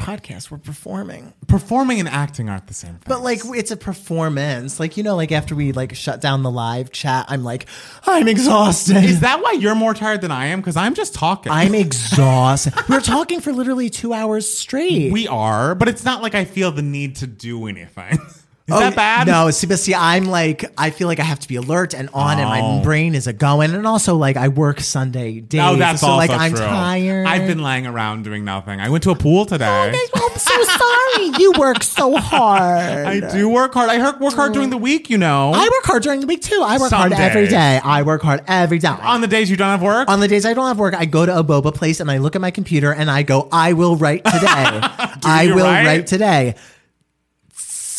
podcast. We're performing. Performing and acting aren't the same thing. But like it's a performance. Like you know, like after we like shut down the live chat, I'm like, I'm exhausted. is that why you're more tired than I am? Because I'm just talking. I'm exhausted. we We're talking for literally two hours straight. we are, but it's not like I feel the need to do anything. Is Oh, that bad? No, see, but see, I'm like, I feel like I have to be alert and on, and my Oh. brain is a going, and also like I work Sunday days, Oh, that's so also like I'm true. tired. I've been lying around doing nothing. I went to a pool today. Oh, I'm so sorry. You work so hard. I do work hard. I work hard during the week, you know. I work hard during the week too. I work Some hard every day. I work hard every day. on the days you don't have work. On the days I don't have work, I go to a boba place and I look at my computer and I go, I will write today. I will write? write today.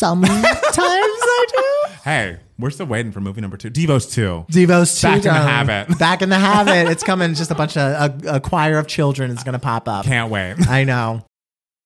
Sometimes I do. hey, we're still waiting for movie number two. Devos two. Devos too. Back in the habit. Back in the habit. It's coming. Just a bunch of a, a choir of children is going to pop up. Can't wait. I know.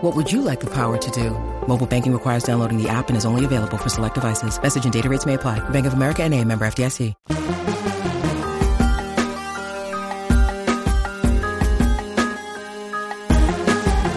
What would you like the power to do? Mobile banking requires downloading the app and is only available for select devices. Message and data rates may apply. Bank of America and a member FDIC.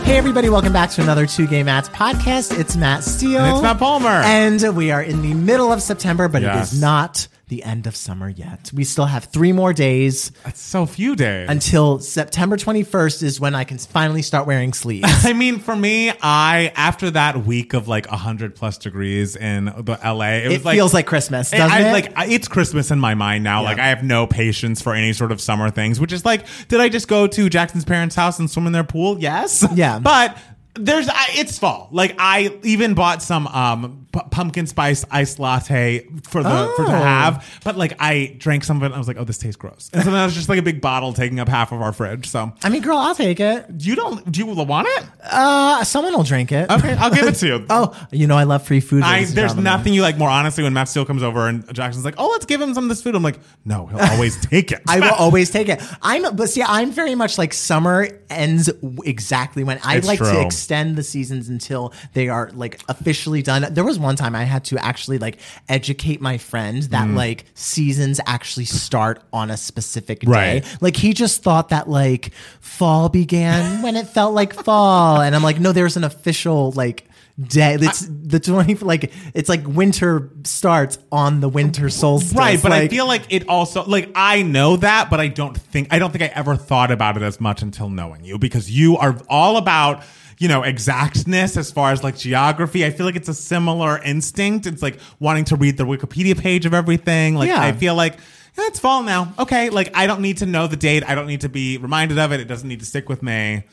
Hey, everybody, welcome back to another Two Gay Mats podcast. It's Matt Steele. And it's Matt Palmer. And we are in the middle of September, but it Yes. is not the end of summer yet. We still have three more days That's so few days. until September 21st is when I can finally start wearing sleeves. I mean, for me, I after that week of like hundred plus degrees in the LA, it, it was like feels like Christmas, doesn't I, it? Like I- it's Christmas in my mind now. Like I have no patience for any sort of summer things. Which is like, did I just go to Jackson's parents' house and swim in their pool? Yes. Yeah. but there's I, it's fall. Like I even bought some um p- pumpkin spice iced latte for the for to Oh. have. But like I drank some of it. and I was like, oh, this tastes gross. And so then I was just like a big bottle taking up half of our fridge. So I mean, girl, I'll take it. you don't do you want it? Uh, someone will drink it. Okay, I'll give it to you. Oh, you know I love free food. I, there's nothing you like more honestly when Matt Steele comes over and Jackson's like, oh, let's give him some of this food. I'm like, no, he'll always take it. I will always take it. I'm, but see, I'm very much like summer ends exactly when I It's like to true. Extend the seasons until they are like officially done. There was one time I had to actually like educate my friend that Mm. like seasons actually start on a specific day. Right. Like he just thought that like fall began when it felt like fall, and I'm like, no, there's an official like. Day. It's the twenty like it's like winter starts on the winter solstice. Right, but I feel like it also like I know that, but I don't think I don't think I ever thought about it as much until knowing you because you are all about you know exactness as far as like geography. I feel like it's a similar instinct. It's like wanting to read the Wikipedia page of everything. Like Yeah. I feel like "Yeah, it's fall now. Okay, like I don't need to know the date. I don't need to be reminded of it. It doesn't need to stick with me.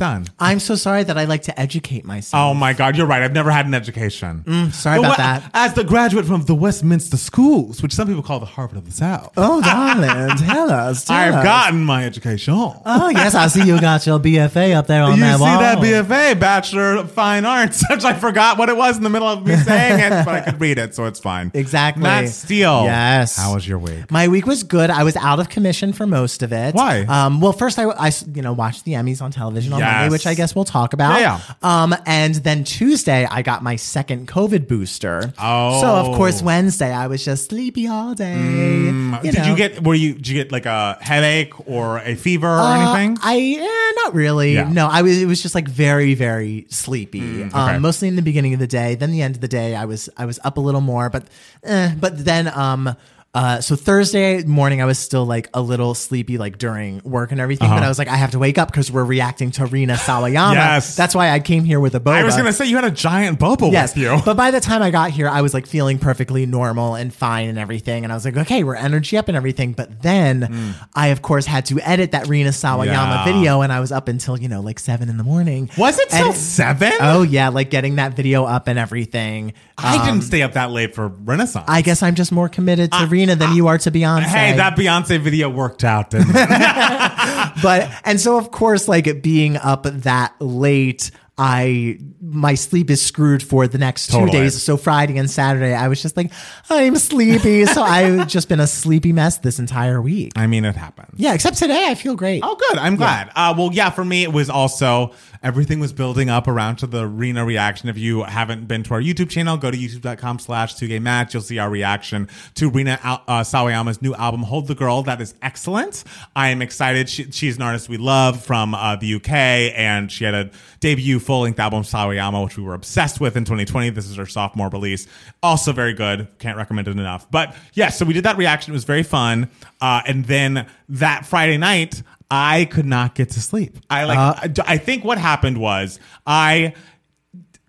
Done. I'm so sorry that I like to educate myself. Oh my God, you're right. I've never had an education. sorry But about that. As the graduate from the Westminster schools, which some people call the Harvard of the South. Oh, darling, tell us. Tell I've us. gotten my education. Oh, yes, I see you got your BFA up there on you that see wall. that BFA, Bachelor of Fine Arts, which I forgot what it was in the middle of me saying it, but I could read it, so it's fine. Exactly. Matt Steele. Yes. How was your week? My week was good. I was out of commission for most of it. Why? Um, well, first I, I, you know, watched the Emmys on television on. Monday, which I guess we'll talk about. Yeah, Um, and then Tuesday I got my second COVID booster. Oh. So of course Wednesday I was just sleepy all day. Mm, Did know. you get? Were you? Did you get like a headache or a fever or Uh, anything? I eh, not really. Yeah. No, I was. It was just like very, very sleepy. Mm, okay. um, mostly in the beginning of the day. Then the end of the day, I was I was up a little more. But eh, but then um Uh, so Thursday morning, I was still like a little sleepy, like during work and everything. But uh-huh. I was like, I have to wake up because we're reacting to Rina Sawayama. Yes. That's why I came here with a boba. I was gonna say you had a giant boba Yes, with you. but by the time I got here, I was like feeling perfectly normal and fine and everything, and I was like, okay, we're energy up and everything. But then mm. I, of course, had to edit that Rina Sawayama Yeah. video, and I was up until you know like seven in the morning. Was it And till seven? Oh yeah, like getting that video up and everything. I didn't um, stay up that late for Renaissance. I guess I'm just more committed to Rina than you are to Beyonce. hey, that Beyonce video worked out, but and so of course, like being up that late, I my sleep is screwed for the next two days. So Friday and Saturday, I was just like, I'm sleepy. so I've just been a sleepy mess this entire week. I mean, it happens. Yeah, except today, I feel great. Oh, good. I'm glad. Uh, well, yeah, for me, it was also everything was building up around to the Rina reaction. If you haven't been to our YouTube channel, go to youtube.com slash 2 match. You'll see our reaction to Rina uh, Sawayama's new album, Hold the Girl. That is excellent. I am excited. She, she's an artist we love from uh, the UK, and she had a debut full length album, Sawayama, which we were obsessed with in 2020. This is her sophomore release. Also very good. Can't recommend it enough. But yeah, so we did that reaction. It was very fun. Uh, and then that Friday night, I could not get to sleep. I like. I, I think what happened was I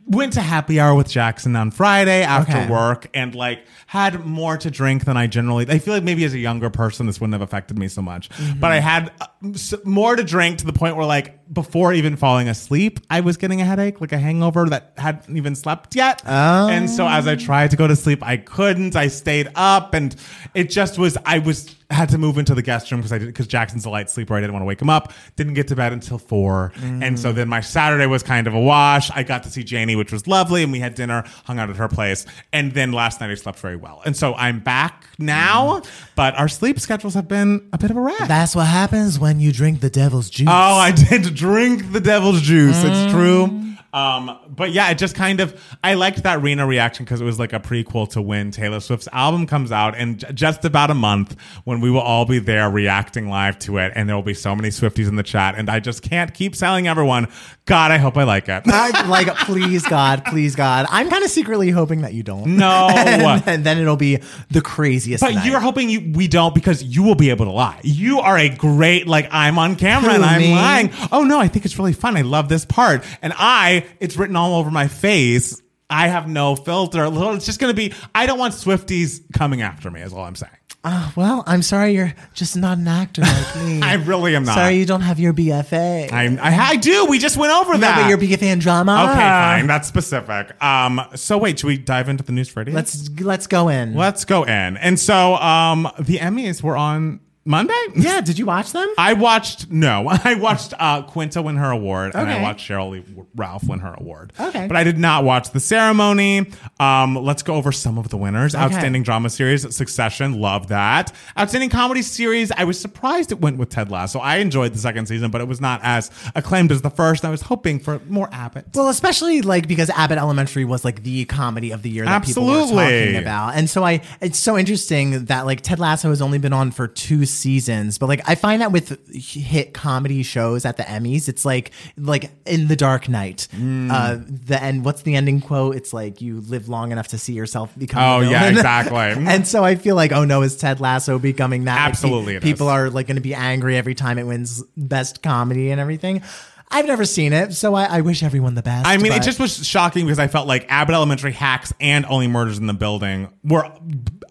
went to happy hour with Jackson on Friday after Okay. work and like had more to drink than I generally. I feel like maybe as a younger person this wouldn't have affected me so much, but I had uh, more to drink to the point where like before even falling asleep, I was getting a headache, like a hangover that hadn't even slept yet. Oh. And so as I tried to go to sleep, I couldn't. I stayed up and it just was. I was had to move into the guest room because I did because Jackson's a light sleeper. I didn't want to wake him up. Didn't get to bed until four, and so then my Saturday was kind of a wash. I got to see Janie, which was lovely, and we had dinner, hung out at her place, and then last night I slept very well, and so I'm back now. Mm. But our sleep schedules have been a bit of a wreck. That's what happens when you drink the devil's juice. Oh, I did drink the devil's juice. It's true. Um, but yeah, it just kind of I liked that Rina reaction because it was like a prequel to when Taylor Swift's album comes out in j- just about a month when we will all be there reacting live to it, and there will be so many Swifties in the chat, and I just can't keep telling everyone, God, I hope I like it. I, like, please God, please God. I'm kind of secretly hoping that you don't. No. and, and then it'll be the craziest. But night. you're hoping you we don't because you will be able to lie. You are a great like I'm on camera and I'm me? lying. Oh no, I think it's really fun. I love this part, and I it's written all over my face. I have no filter. It's just gonna be. I don't want Swifties coming after me. Is all I'm saying. Uh, well, I'm sorry you're just not an actor like me. I really am not. Sorry you don't have your BFA. I, I I do. We just went over that. but your BFA in drama. okay, fine. That's specific. Um. So wait, should we dive into the news for idiots? Let's let's go in. let's go in. And so um, the Emmys were on Monday. Yeah, did you watch them? I watched no, I watched uh, Quinta win her award, and I watched Sheryl Lee Ralph win her award. Okay. but I did not watch the ceremony. Um, let's go over some of the winners. Outstanding drama series, Succession, love that. Outstanding comedy series, I was surprised it went with Ted Lasso. I enjoyed the second season, but it was not as acclaimed as the first. I was hoping for more Abbott. Well, especially like because Abbott Elementary was like the comedy of the year that people were talking about, and so I it's so interesting that like Ted Lasso has only been on for two seasons, but like I find that with hit comedy shows at the Emmys, it's like like in The Dark Knight, Mm. uh, the end. What's the ending quote? It's like you live long enough to see yourself become. Oh, yeah, exactly. and so I feel like oh no, is Ted Lasso becoming that? Like, Absolutely it people is. are like going to be angry every time it wins best comedy and everything. I've never seen it, so I, I wish everyone the best. I mean, it but- just was shocking because I felt like Abbott Elementary hacks and Only Murders in the Building were.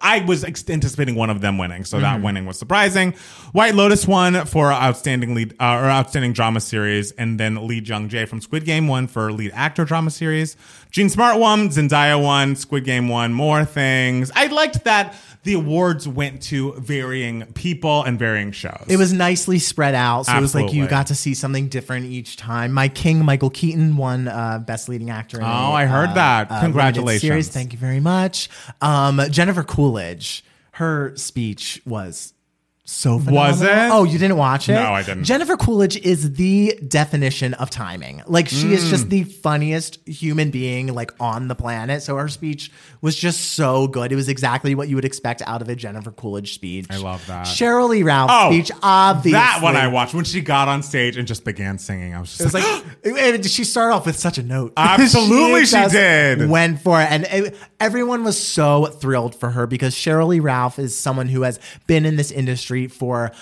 I was ex- anticipating one of them winning, so Mm-hmm. that winning was surprising. White Lotus won for outstanding lead uh, or outstanding drama series, and then Lee Jung Jae from Squid Game won for lead actor drama series. Jean Smart won, Zendaya won, Squid Game won, more things. I liked that the awards went to varying people and varying shows. It was nicely spread out, so it was like you got to see something different each time. My king, Michael Keaton, won uh, Best Leading Actor. In Oh, a, I heard uh, that. uh, Congratulations. Series. Thank you very much. Um, Jennifer Coolidge, her speech was so phenomenal. Was it? Oh, you didn't watch it? No, I didn't. Jennifer Coolidge is the definition of timing. Like she is Mm. just the funniest human being like on the planet. So her speech was just so good. It was exactly what you would expect out of a Jennifer Coolidge speech. I love that. Sheryl Lee Ralph Oh, speech, obviously. That one I watched when she got on stage and just began singing. I was just was like, like and she started off with such a note. Absolutely she just did. Went for it, and it, everyone was so thrilled for her because Sheryl Lee Ralph is someone who has been in this industry for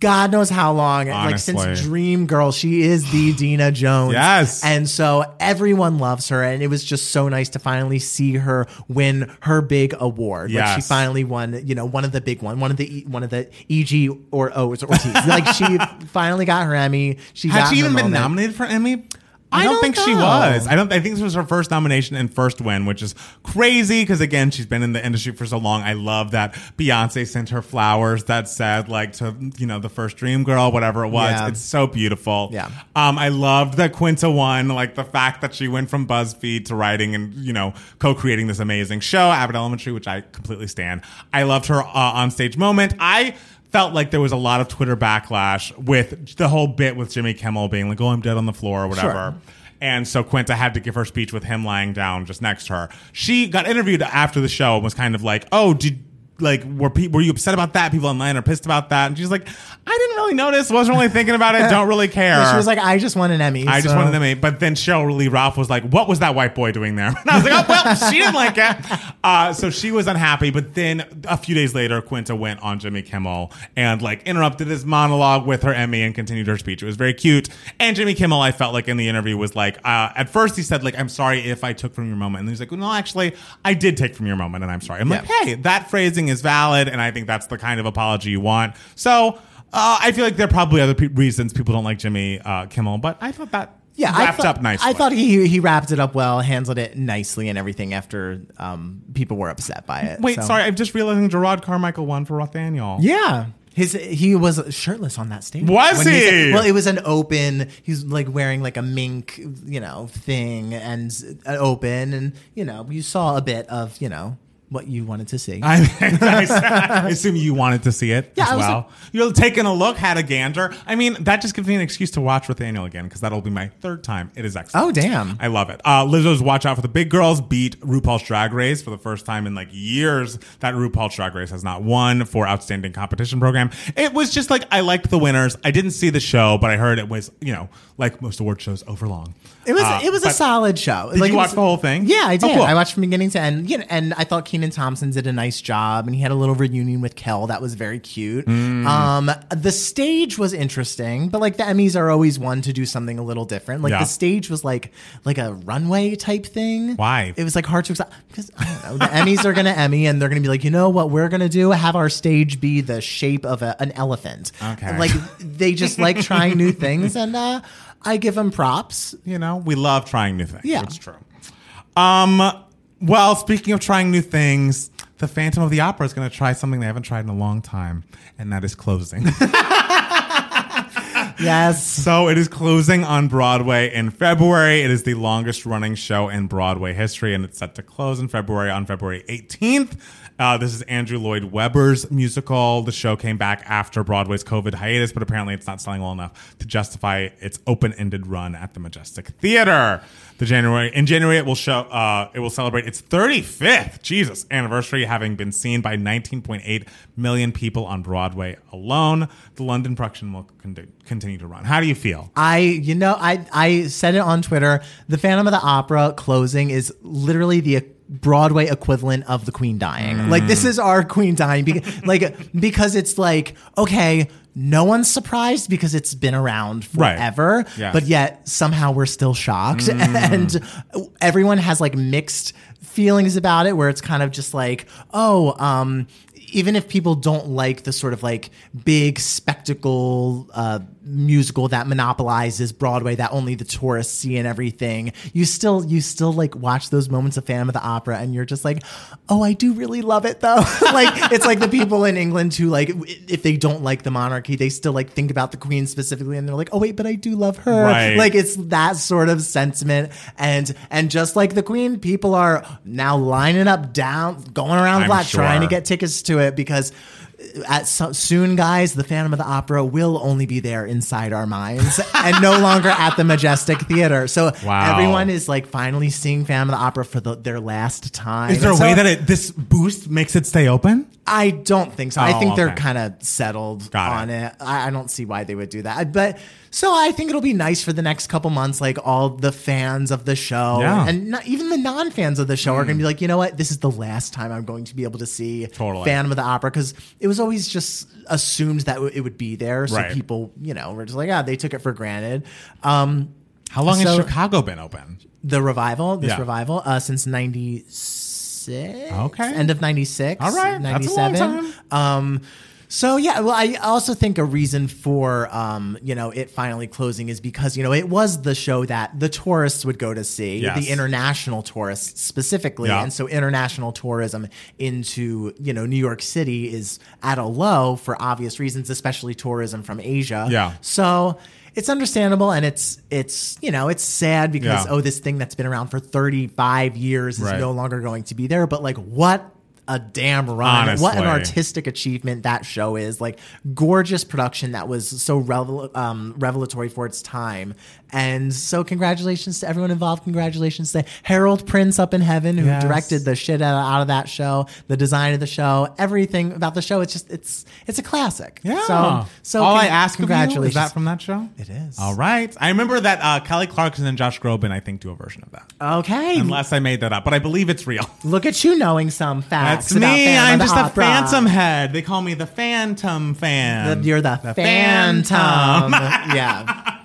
God knows how long. Like since Dream Girl, she is the Deena Jones. Yes. And so everyone loves her. And it was just so nice to finally see her win her big award. Like she finally won, you know, one of the big one, one of the one of the EG or O Ortiz. like she finally got her Emmy. She Had got she even been nominated for Emmy? I, I don't, don't think she was. I don't. I think this was her first nomination and first win, which is crazy because again, she's been in the industry for so long. I love that Beyonce sent her flowers that said like to you know the first Dream Girl, whatever it was. Yeah. It's so beautiful. Yeah. Um, I loved that Quinta won. Like the fact that she went from BuzzFeed to writing and you know co-creating this amazing show, Abbott Elementary, which I completely stand. I loved her uh, on stage moment. I felt like there was a lot of Twitter backlash with the whole bit with Jimmy Kimmel being like, "Oh, I'm dead on the floor" or whatever. Sure. And so Quinta had to give her speech with him lying down just next to her. She got interviewed after the show and was kind of like, "Oh, did like were pe- were you upset about that? People online are pissed about that." And she's like, "I didn't really notice. Wasn't really thinking about it. Don't really care." She was like, I just won an Emmy. I just so- wanted Emmy. But then Sheryl Lee Ralph was like, "What was that white boy doing there?" And I was like, "Oh well, she didn't like it." Uh, so she was unhappy. But then a few days later, Quinta went on Jimmy Kimmel and like interrupted his monologue with her Emmy and continued her speech. It was very cute. And Jimmy Kimmel, I felt like in the interview was like, uh, at first he said like, "I'm sorry if I took from your moment," and then he's like, "No, actually, I did take from your moment, and I'm sorry." I'm like, "Hey, that phrasing is valid, and I think that's the kind of apology you want." So. Uh, I feel like there are probably other pe- reasons people don't like Jimmy uh, Kimmel, but I thought that yeah, I wrapped thought- up nicely. I thought he he wrapped it up well, handled it nicely, and everything. After um, people were upset by it. Wait, So- sorry, I'm just realizing Jerrod Carmichael won for Rothaniel. Yeah. His he was shirtless on that stage. Was When he? well, it was an open. He's like wearing like a mink, you know, thing and uh, open, and you know, you saw a bit of you know what you wanted to see. I, I assume you wanted to see it Yeah, as well. You're taking a look, had a gander. I mean, that just gives me an excuse to watch Rothaniel again because that'll be my third time. It is excellent. Oh, damn. I love it. Uh, Lizzo's Watch Out for the Big Girls beat RuPaul's Drag Race for the first time in like years. That RuPaul's Drag Race has not won for Outstanding Competition Program. It was just like, I liked the winners. I didn't see the show, but I heard it was, you know, like most award shows, overlong. It was Uh, it was a solid show. Did Like, you watch was- the whole thing? Yeah, I Oh, did. cool. I watched from beginning to end. You know, and I thought Kenan Thompson did a nice job, and he had a little reunion with Kel that was very cute. Mm. Um, the stage was interesting, but like the Emmys are always one to do something a little different. Like Yeah. the stage was like like a runway type thing. Why? It was like hard to accept because I don't know. The Emmys are gonna Emmy, and they're gonna be like, you know what we're gonna do? Have our stage be the shape of a, an elephant. Okay. Like they just like trying new things, and uh, I give them props. you know, we love trying new things. Yeah. It's true. Um, well, speaking of trying new things, the Phantom of the Opera is going to try something they haven't tried in a long time, and that is closing. Yes. so it is closing on Broadway in February. It is the longest running show in Broadway history, and it's set to close in February on February 18th. Uh, this is Andrew Lloyd Webber's musical. The show came back after Broadway's COVID hiatus, but apparently it's not selling well enough to justify its open-ended run at the Majestic Theater. The January in January it will show uh, it will celebrate its 35th Jesus anniversary, having been seen by 19.8 million people on Broadway alone. The London production will con- continue to run. How do you feel? I, you know, I I said it on Twitter. The Phantom of the Opera closing is literally the Broadway equivalent of the Queen dying. Like this is our Queen dying, because, like because it's like okay, no one's surprised because it's been around Right. forever, Yes. but yet somehow we're still shocked, and everyone has like mixed feelings about it, where it's kind of just like, oh, um. Even if people don't like the sort of like big spectacle uh, musical that monopolizes Broadway, that only the tourists see and everything, you still you still like watch those moments of Phantom of the Opera, and you're just like, oh, I do really love it though. like it's like the people in England who like if they don't like the monarchy, they still like think about the Queen specifically, and they're like, oh wait, but I do love her. Right. Like it's that sort of sentiment, and and just like the Queen, people are now lining up down, going around the block trying to get tickets to it because at so, soon, guys, the Phantom of the Opera will only be there inside our minds and no longer at the Majestic Theater. So Wow. everyone is like finally seeing Phantom of the Opera for the, their last time. Is there a so way that it this boost makes it stay open? I don't think so. I Oh, think they're kind of settled Got it. on it. I, I don't see why they would do that. But so I think it'll be nice for the next couple months. Like all the fans of the show Yeah. Hmm. and not, even the non fans of the show are going to be like, you know what? This is the last time I'm going to be able to see Totally. Phantom of the Opera because it was always just assumed that it would be there. So Right. people, you know, were just like, yeah, they took it for granted. Um, How long has Chicago been open? the revival, this Yeah. revival, uh, since 96. Okay. End of 96. All right. That's a long 97. Um, so yeah, well, I also think a reason for um, you know it finally closing is because you know it was the show that the tourists would go to see, Yes. the international tourists specifically, Yeah. and so international tourism into you know New York City is at a low for obvious reasons, especially tourism from Asia. Yeah. So it's understandable and it's it's you know it's sad because Yeah. oh this thing that's been around for 35 years is Right. no longer going to be there but like what a damn run what an artistic achievement that show is like gorgeous production that was so revel- um, revelatory for its time and so congratulations to everyone involved congratulations to harold prince up in heaven who Yes. directed the shit out, of that show the design of the show everything about the show it's just it's it's a classic Yeah. so so all I ask congratulations is that from that show. It is. All right. I remember that uh, Kelly Clarkson and Josh Groban, I think, do a version of that. Okay. Unless I made that up, but I believe it's real. Look at you knowing some facts. About me. I'm the just a Opera. phantom head. They call me the Phantom Fan. The- You're the, phantom. yeah.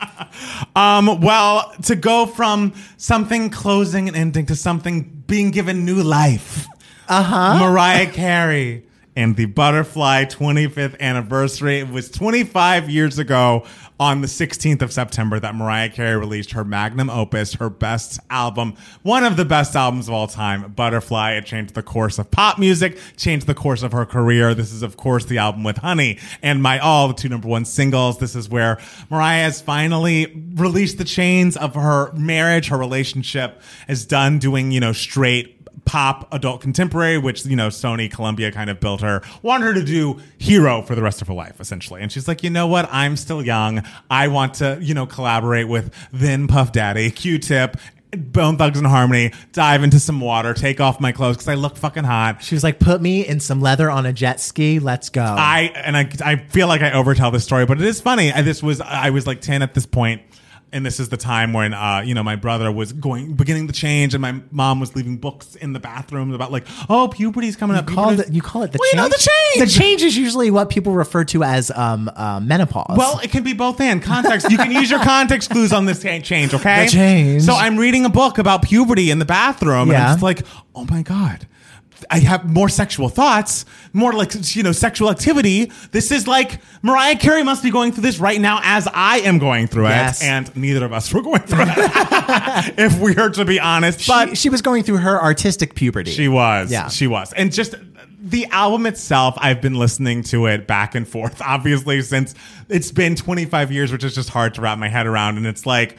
Um, well, to go from something closing and ending to something being given new life. Uh huh. Mariah Carey and the Butterfly 25th anniversary. It was 25 years ago on the 16th of September that Mariah Carey released her magnum opus, her best album, one of the best albums of all time, Butterfly. It changed the course of pop music, changed the course of her career. This is, of course, the album with Honey and My All, the two number one singles. This is where Mariah has finally released the chains of her marriage, her relationship is done doing, you know, straight pop adult contemporary, which you know Sony Columbia kind of built her, wanted her to do hero for the rest of her life, essentially. And she's like, you know what? I'm still young. I want to, you know, collaborate with then Puff Daddy, Q-Tip. Bone Thugs and Harmony, dive into some water, take off my clothes because I look fucking hot. She was like, put me in some leather on a jet ski. Let's go. I and I, I feel like I overtell this story, but it is funny. I, this was I was like ten at this point, and this is the time when uh, you know my brother was going beginning to change, and my mom was leaving books in the bathroom about like, oh, puberty's coming up. call it, you call it the Well, you change. know, the change. The change is usually what people refer to as um, uh, menopause. Well, it can be both and context. You can use your context clues on this change, okay? The change. So I'm reading a book about puberty in the bathroom, and Yeah. I'm just like, oh my god. I have more sexual thoughts, more like you know sexual activity. This is like Mariah Carey must be going through this right now as I am going through Yes. it, and neither of us were going through it, if we are to be honest. But she, she was going through her artistic puberty. she was. Yeah. She was. And just the album itself, I've been listening to it back and forth, obviously, since it's been 25 years, which is just hard to wrap my head around. And it's like,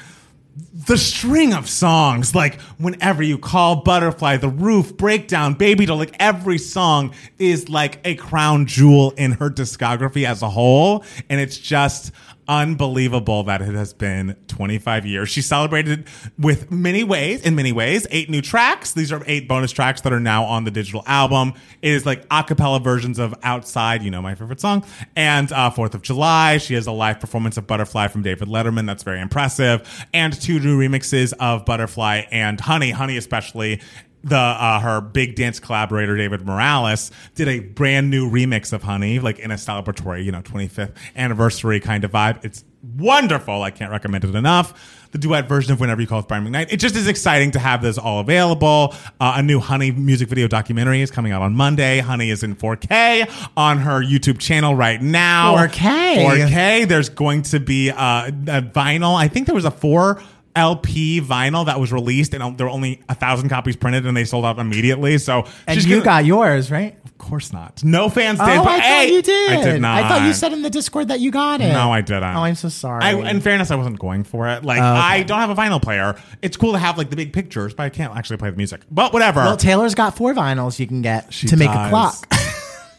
the string of songs, like whenever you call Butterfly, The Roof, Breakdown, Baby Doll, like every song is like a crown jewel in her discography as a whole. And it's just unbelievable that it has been 25 years. She celebrated with many ways, in many ways, eight new tracks. These are eight bonus tracks that are now on the digital album. It is like a cappella versions of Outside, you know, my favorite song, and uh, Fourth of July. She has a live performance of Butterfly from David Letterman. That's very impressive. And two new remixes of Butterfly and Honey. Honey, especially the uh, her big dance collaborator David Morales did a brand new remix of Honey, like in a celebratory, you know, 25th anniversary kind of vibe. It's wonderful. I can't recommend it enough. The duet version of Whenever You Call It Brian McKnight. It just is exciting to have this all available. Uh, a new Honey music video documentary is coming out on Monday. Honey is in 4K on her YouTube channel right now. 4K? 4K. There's going to be uh, a vinyl. I think there was a four LP vinyl that was released, and there were only a thousand copies printed, and they sold out immediately. So and you gonna- got yours, right? of course not. No fans did. oh, but I hey, thought you did. I did not. I thought you said in the Discord that you got it. No, I didn't. Oh, I'm so sorry. I, in fairness, I wasn't going for it. Like, Oh, okay. I don't have a vinyl player. It's cool to have like the big pictures, but I can't actually play the music. But whatever. well, Taylor's got four vinyls you can get She to make a clock.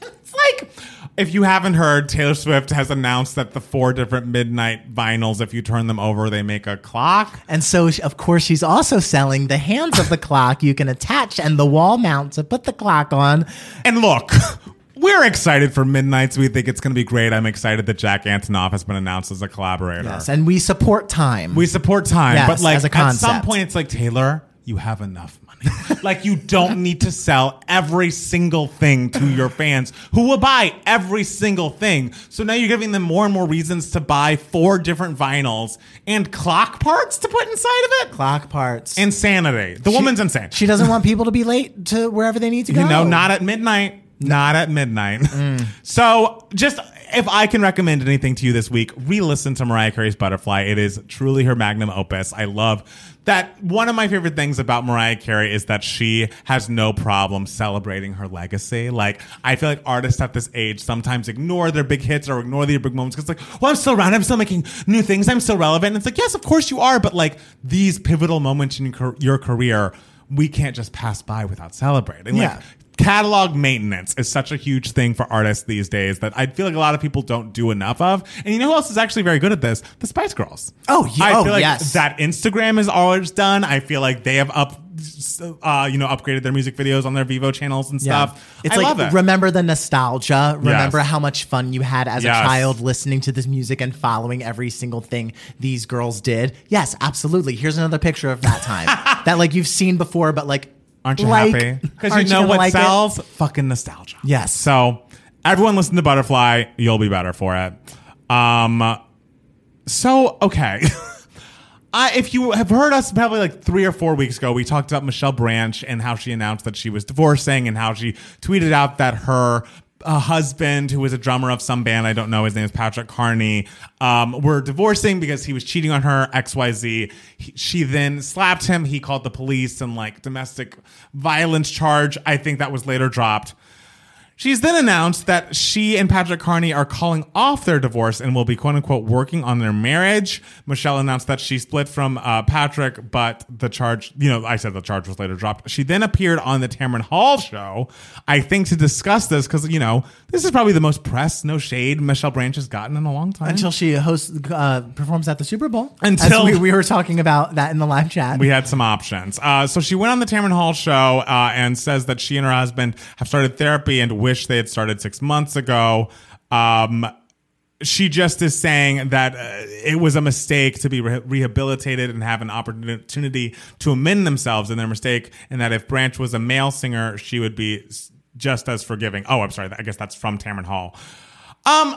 it's like if you haven't heard, Taylor Swift has announced that the four different midnight vinyls, if you turn them over, they make a clock. And so, of course, she's also selling the hands of the clock you can attach and the wall mount to put the clock on. And look, we're excited for Midnights. We think it's going to be great. I'm excited that Jack Antonoff has been announced as a collaborator. Yes, and we support time. We support time, Yes, but like at some point, it's like Taylor, you have enough. Like you don't need to sell every single thing to your fans who will buy every single thing. So now you're giving them more and more reasons to buy four different vinyls and clock parts to put inside of it. clock parts. Insanity. The woman's insane. she doesn't want people to be late to wherever they need to go. You know, not at midnight. Not at midnight. Mm. so, just if I can recommend anything to you this week, re listen to Mariah Carey's Butterfly. It is truly her magnum opus. I love that. One of my favorite things about Mariah Carey is that she has no problem celebrating her legacy. Like, I feel like artists at this age sometimes ignore their big hits or ignore their big moments because, like, well, I'm still around. I'm still making new things. I'm still relevant. And it's like, yes, of course you are. But, like, these pivotal moments in your career, we can't just pass by without celebrating. Like, Yeah. Catalog maintenance is such a huge thing for artists these days that I feel like a lot of people don't do enough of. And you know who else is actually very good at this? The Spice Girls. Oh, yeah. I Oh, feel like yes. that Instagram is always done. I feel like they have up, uh, you know, upgraded their music videos on their Vevo channels and Yeah. stuff. It's I like love it. remember the nostalgia. Remember Yes. how much fun you had as Yes. a child listening to this music and following every single thing these girls did. Yes, absolutely. Here's another picture of that time that like you've seen before, but like Aren't you like, happy? Because you know gonna what like it? sells? Fucking nostalgia. Yes. So everyone listen to Butterfly. You'll be better for it. Um. So okay. I, if you have heard us probably like three or four weeks ago, we talked about Michelle Branch and how she announced that she was divorcing and how she tweeted out that her uh, husband, who was a drummer of some band, I don't know, his name is Patrick Carney, um, were divorcing because he was cheating on her, XYZ. He, she then slapped him. He called the police and like domestic violence charge. I think that was later dropped. She's then announced that she and Patrick Carney are calling off their divorce and will be quote unquote working on their marriage. Michelle announced that she split from uh, Patrick, but the charge, you know, I said the charge was later dropped. She then appeared on the Tamron Hall show, I think, to discuss this because, you know, this is probably the most press, no shade Michelle Branch has gotten in a long time. until she hosts uh, performs at the Super Bowl. Until- we, we were talking about that in the live chat. we had some options. Uh, so she went on the Tamron Hall show uh, and says that she and her husband have started therapy and wish they had started six months ago. Um, she just is saying that uh, it was a mistake to be re- rehabilitated and have an opportunity to amend themselves in their mistake, and that if Branch was a male singer, she would be just as forgiving. Oh, I'm sorry. I guess that's from Tamron Hall. Um,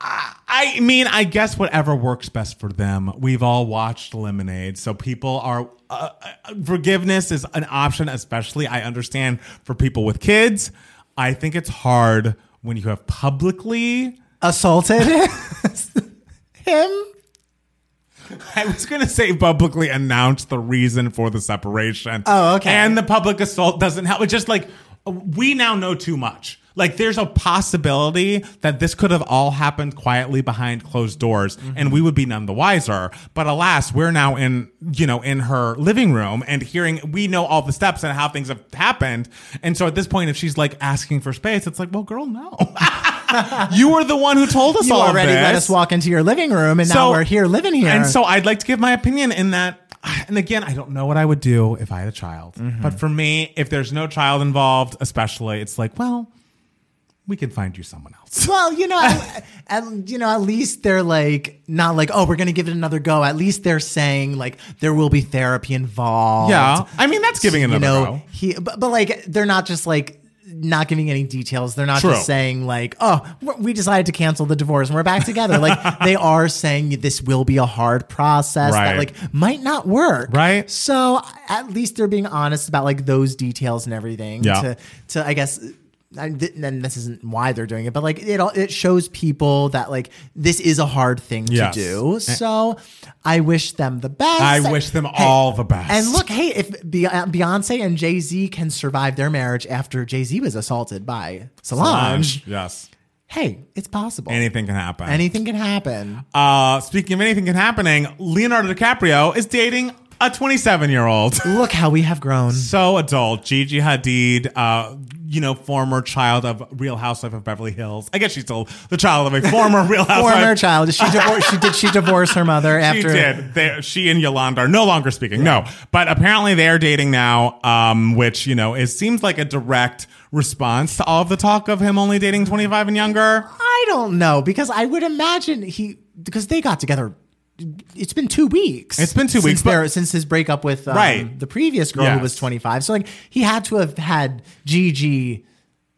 I, I mean, I guess whatever works best for them. We've all watched Lemonade, so people are. Uh, uh, forgiveness is an option, especially I understand for people with kids. I think it's hard when you have publicly. assaulted him. I was going to say publicly announce the reason for the separation. Oh, okay. And the public assault doesn't help. It's just like we now know too much. Like there's a possibility that this could have all happened quietly behind closed doors Mm-hmm. and we would be none the wiser. But alas, we're now in, you know, in her living room and hearing we know all the steps and how things have happened. And so at this point if she's like asking for space, it's like, well, girl, no. you were the one who told us You all already let us walk into your living room, and now we're here living here. And so I'd like to give my opinion in that. And again, I don't know what I would do if I had a child. Mm-hmm. But for me, if there's no child involved, especially, it's like, well, we can find you someone else. Well, you know, at, at- you know, at least they're like not like, oh, we're gonna give it another go. At least they're saying like there will be therapy involved. Yeah. I mean, that's giving another you know, go. he, but, but like they're not just like not giving any details. They're not True. just saying like, oh, we decided to cancel the divorce and we're back together. like they are saying this will be a hard process Right. that like might not work. Right. So at least they're being honest about like those details and everything. Yeah. To to I guess. And this isn't why they're doing it, but like it, all it shows people that like this is a hard thing Yes. to do. So I wish them the best. I wish them all the best. And look, hey, if Beyonce and Jay Z can survive their marriage after Jay Z was assaulted by Solange, Yes. hey, it's possible. Anything can happen. Anything can happen. uh, speaking of anything can happening, Leonardo DiCaprio is dating a 27 year old. Look how we have grown. so adult. Gigi Hadid, uh, you know, former child of Real Housewife of Beverly Hills. I guess she's still the child of a former Real Housewife. Former child. She divorced. She did. She divorced her mother after. She did. They, she and Yolanda are no longer speaking. No, but apparently they are dating now, um, which you know, it seems like a direct response to all of the talk of him only dating twenty five and younger. I don't know because I would imagine he because they got together. It's been two weeks. It's been two since weeks, but- since his breakup with um, Right. the previous girl Yes. who was 25. So like he had to have had Gigi.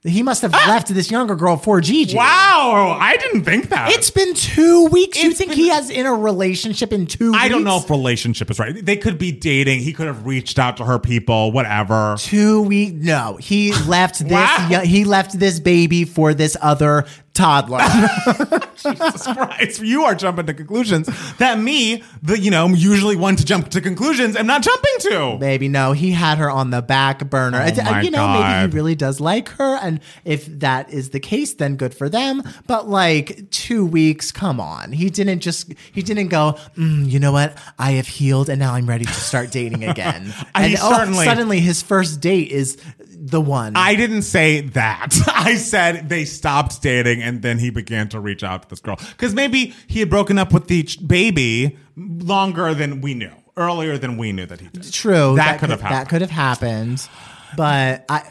He must have Ah! left this younger girl for Gigi. Wow, I didn't think that. It's been two weeks. you think been- he has in a relationship in two? I don't know if relationship is right. They could be dating. He could have reached out to her people, whatever. two weeks. No, he left this. Wow. he left this baby for this other toddler. Jesus Christ, you are jumping to conclusions that me, the you know, usually one to jump to conclusions, am not jumping to. Maybe no, he had her on the back burner. Oh It's- my you know, maybe he really does like her, and if that is the case, then good for them. But like two weeks, come on, he didn't just he didn't go. Mm, you know what? I have healed, and now I'm ready to start dating again. And oh, suddenly his first date is the one. I didn't say that. I said they stopped dating and then he began to reach out to this girl. Because maybe he had broken up with the ch- baby longer than we knew, earlier than we knew that he did. True, That could have happened. That could have happened, but I.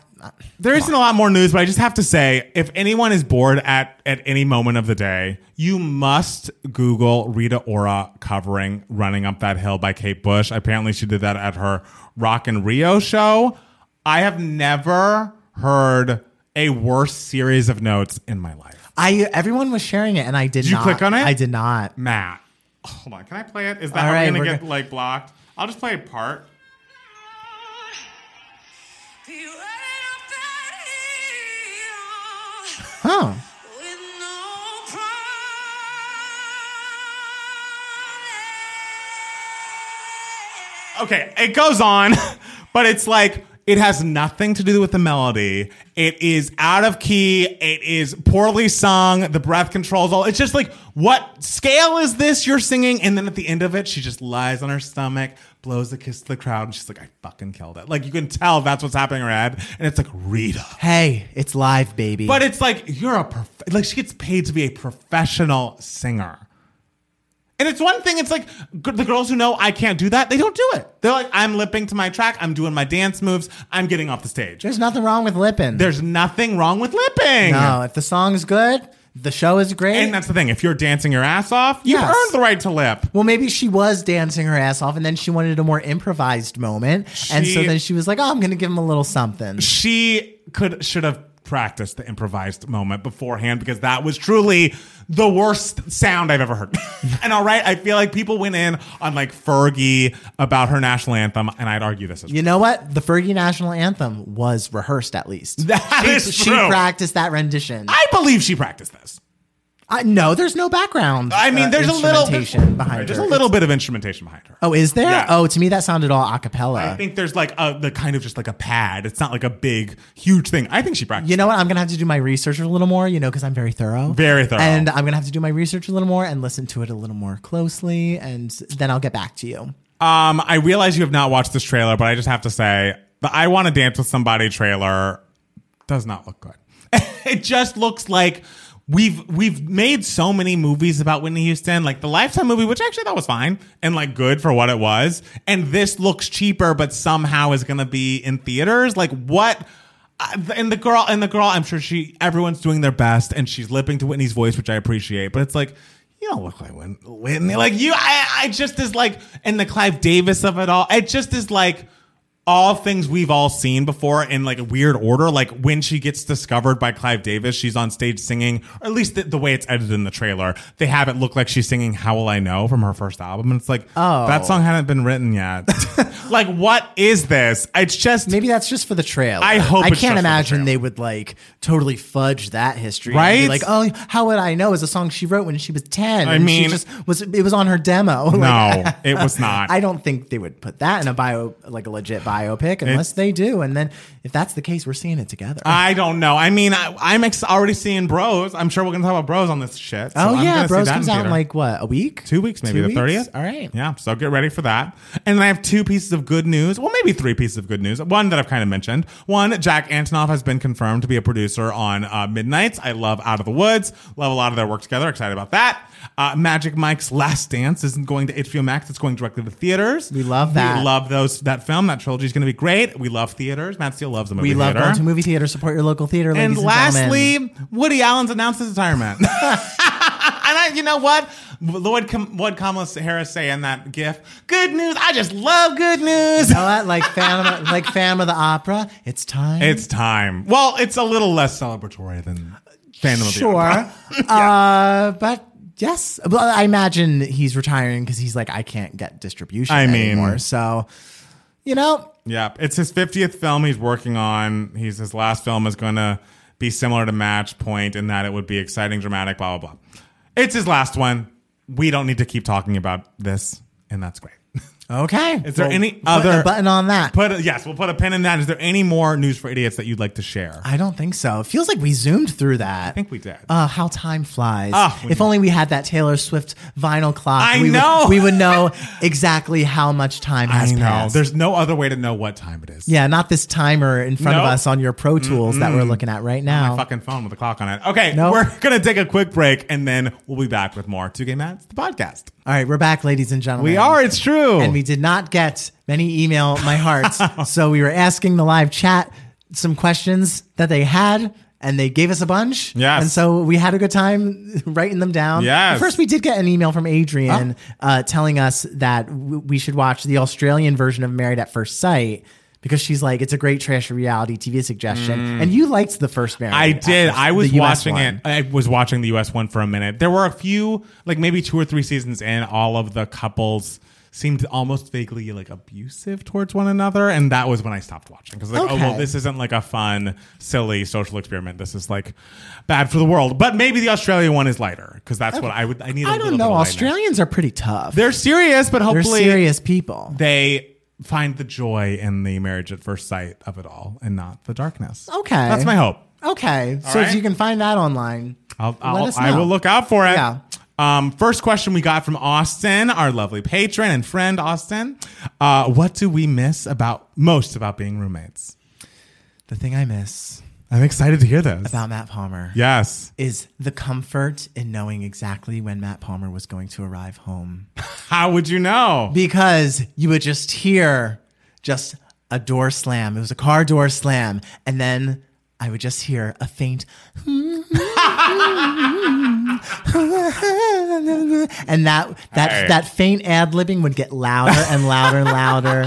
There isn't a lot more news, but I just have to say, if anyone is bored at at any moment of the day, you must Google Rita Ora covering "Running Up That Hill" by Kate Bush. Apparently, she did that at her Rock in Rio show. I have never heard a worse series of notes in my life. I everyone was sharing it, and I did, Did you not. click on it? I did not. Matt, hold on, can I play it? Is that All are right, we're gonna get go- like blocked? I'll just play a part. Huh? Okay, it goes on, but it's like it has nothing to do with the melody. It is out of key. It is poorly sung. The breath controls all. It's just like, what scale is this you're singing? And then at the end of it, she just lies on her stomach, blows a kiss to the crowd, and she's like, I fucking killed it. Like you can tell that's what's happening in her head. And it's like, Rita. Hey, it's live, baby. But it's like you're a prof- like she gets paid to be a professional singer. And it's one thing. It's like the girls who know I can't do that. They don't do it. They're like, I'm lipping to my track. I'm doing my dance moves. I'm getting off the stage. There's nothing wrong with lipping. There's nothing wrong with lipping. no, if the song's good, the show is great. And that's the thing. If you're dancing your ass off, you've Yes. earned the right to lip. well, maybe she was dancing her ass off, and then she wanted a more improvised moment, and so then she was like, "Oh, I'm going to give him a little something." She could should have practiced the improvised moment beforehand because that was truly the worst sound I've ever heard. and all right, I feel like people went in on like Fergie about her national anthem, and I'd argue this is You know what? The Fergie national anthem was rehearsed at least. That she, is she true. practiced that rendition. I believe she practiced this. I, no, there's no background. I mean, uh, there's a little instrumentation behind There's her. a little bit of instrumentation behind her. Oh, is there? Yeah. Oh, to me that sounded all a cappella. I think there's like a the kind of just like a pad. It's not like a big, huge thing. I think she practiced. You know what? I'm gonna have to do my research a little more. You know, because I'm very thorough. Very thorough. And I'm gonna have to do my research a little more and listen to it a little more closely, and then I'll get back to you. Um, I realize you have not watched this trailer, but I just have to say the I Want to Dance with Somebody trailer does not look good. it just looks like we've we've made so many movies about Whitney Houston, like the Lifetime movie, which actually thought was fine and like good for what it was, and this looks cheaper, but somehow is going to be in theaters. Like what? Uh, and the girl, and the girl, I'm sure she, everyone's doing their best, and she's lipping to Whitney's voice, which I appreciate. But it's like, you don't look like Whitney. Like you, I, I just is like, and the Clive Davis of it all. It just is like all things we've all seen before in like a weird order. Like when she gets discovered by Clive Davis, she's on stage singing, or at least the, the way it's edited in the trailer, they have it look like she's singing "How Will I Know" from her first album, and it's like, oh, that song oh. hadn't been written yet. like, what is this? It's just Maybe that's just for the trailer. I hope I can't for the imagine they would like totally fudge that history. Right? Like, oh, how would I know? Is a song she wrote when she was ten. I and mean- she just was. It was on her demo. Like, No, it was not. I don't think they would put that in a bio, like a legit bio. Biopic unless they do. And then if that's the case, we're seeing it together. I don't know. I mean, I, I'm ex- already seeing Bros. I'm sure we're gonna talk about Bros on this shit. so oh I'm yeah, Bros comes out in like what a week, Two weeks, maybe Two the weeks? thirtieth. All right. Yeah, so get ready for that. And then I have two pieces of good news. Well, maybe three pieces of good news. One that I've kind of mentioned. One, Jack Antonoff has been confirmed to be a producer on uh, Midnight's. I love Out of the Woods. Love a lot of their work together. Excited about that. Uh, Magic Mike's Last Dance isn't going to HBO Max. It's going directly to theaters. We love that. We love those that film. That trilogy is going to be great. We love theaters. Matt Steele loves the movie We love theater. going to movie theater. Support your local theater, And ladies and lastly, gentlemen. Woody Allen's announced his retirement. and I, you know what? Lloyd, what Kamala Harris say in that gif? Good news. I just love good news. You know what? Like Phantom, like Phantom of the Opera. It's time. It's time. Well, it's a little less celebratory than Phantom of the Opera. sure, Opera. uh, but yes, well, I imagine he's retiring because he's like, I can't get distribution I mean- anymore. So, you know, Yeah, it's his 50th film he's working on. He's his last film is going to be similar to Match Point in that it would be exciting, dramatic, blah blah blah. It's his last one. We don't need to keep talking about this, and that's great. okay. Is there We'll any put other a button on that? Put a, yes, we'll put a pin in that. Is there any more news for idiots that you'd like to share? I don't think so. It feels like we zoomed through that. I think we did. Uh, how time flies. Ah, we if only we had that Taylor Swift vinyl clock. I we know. Would, we would know exactly how much time I has know. passed. There's no other way to know what time it is. yeah, not this timer in front of us on your Pro Tools that we're looking at right now. My fucking phone with a clock on it. Okay, Nope. we're gonna take a quick break and then we'll be back with more Two Gay Mats, the podcast. All right, we're back, ladies and gentlemen. We are. It's true. and we did not get many email my hearts. so we were asking the live chat some questions that they had. And they gave us a bunch. Yes. And so we had a good time writing them down. Yes. First, we did get an email from Adrian uh, telling us that w- we should watch the Australian version of Married at First Sight because she's like, it's a great trash reality TV suggestion. And you liked the first Married. Mm. I did. First- I was watching one. it. I was watching the US one for a minute. There were a few, like maybe two or three seasons in, all of the couples seemed almost vaguely like abusive towards one another. And that was when I stopped watching. Because like, oh, well, this isn't like a fun, silly social experiment. This is like bad for the world. But maybe the Australian one is lighter. Because that's what I would, I need I don't know. lightness. Australians are pretty tough. They're serious, but They're hopefully serious people. they find the joy in the marriage at first sight of it all and not the darkness. Okay. That's my hope. Okay. So right. if you can find that online, I'll, I'll, I will look out for it. Yeah. Um, first question we got from Austin, our lovely patron and friend, Austin. Uh, what do we miss about most about being roommates? The thing I miss I'm excited to hear this. about Matt Palmer yes. is the comfort in knowing exactly when Matt Palmer was going to arrive home. How would you know? Because you would just hear just a door slam. It was a car door slam. And then I would just hear a faint. and that that Hey. that faint ad libbing would get louder and louder and louder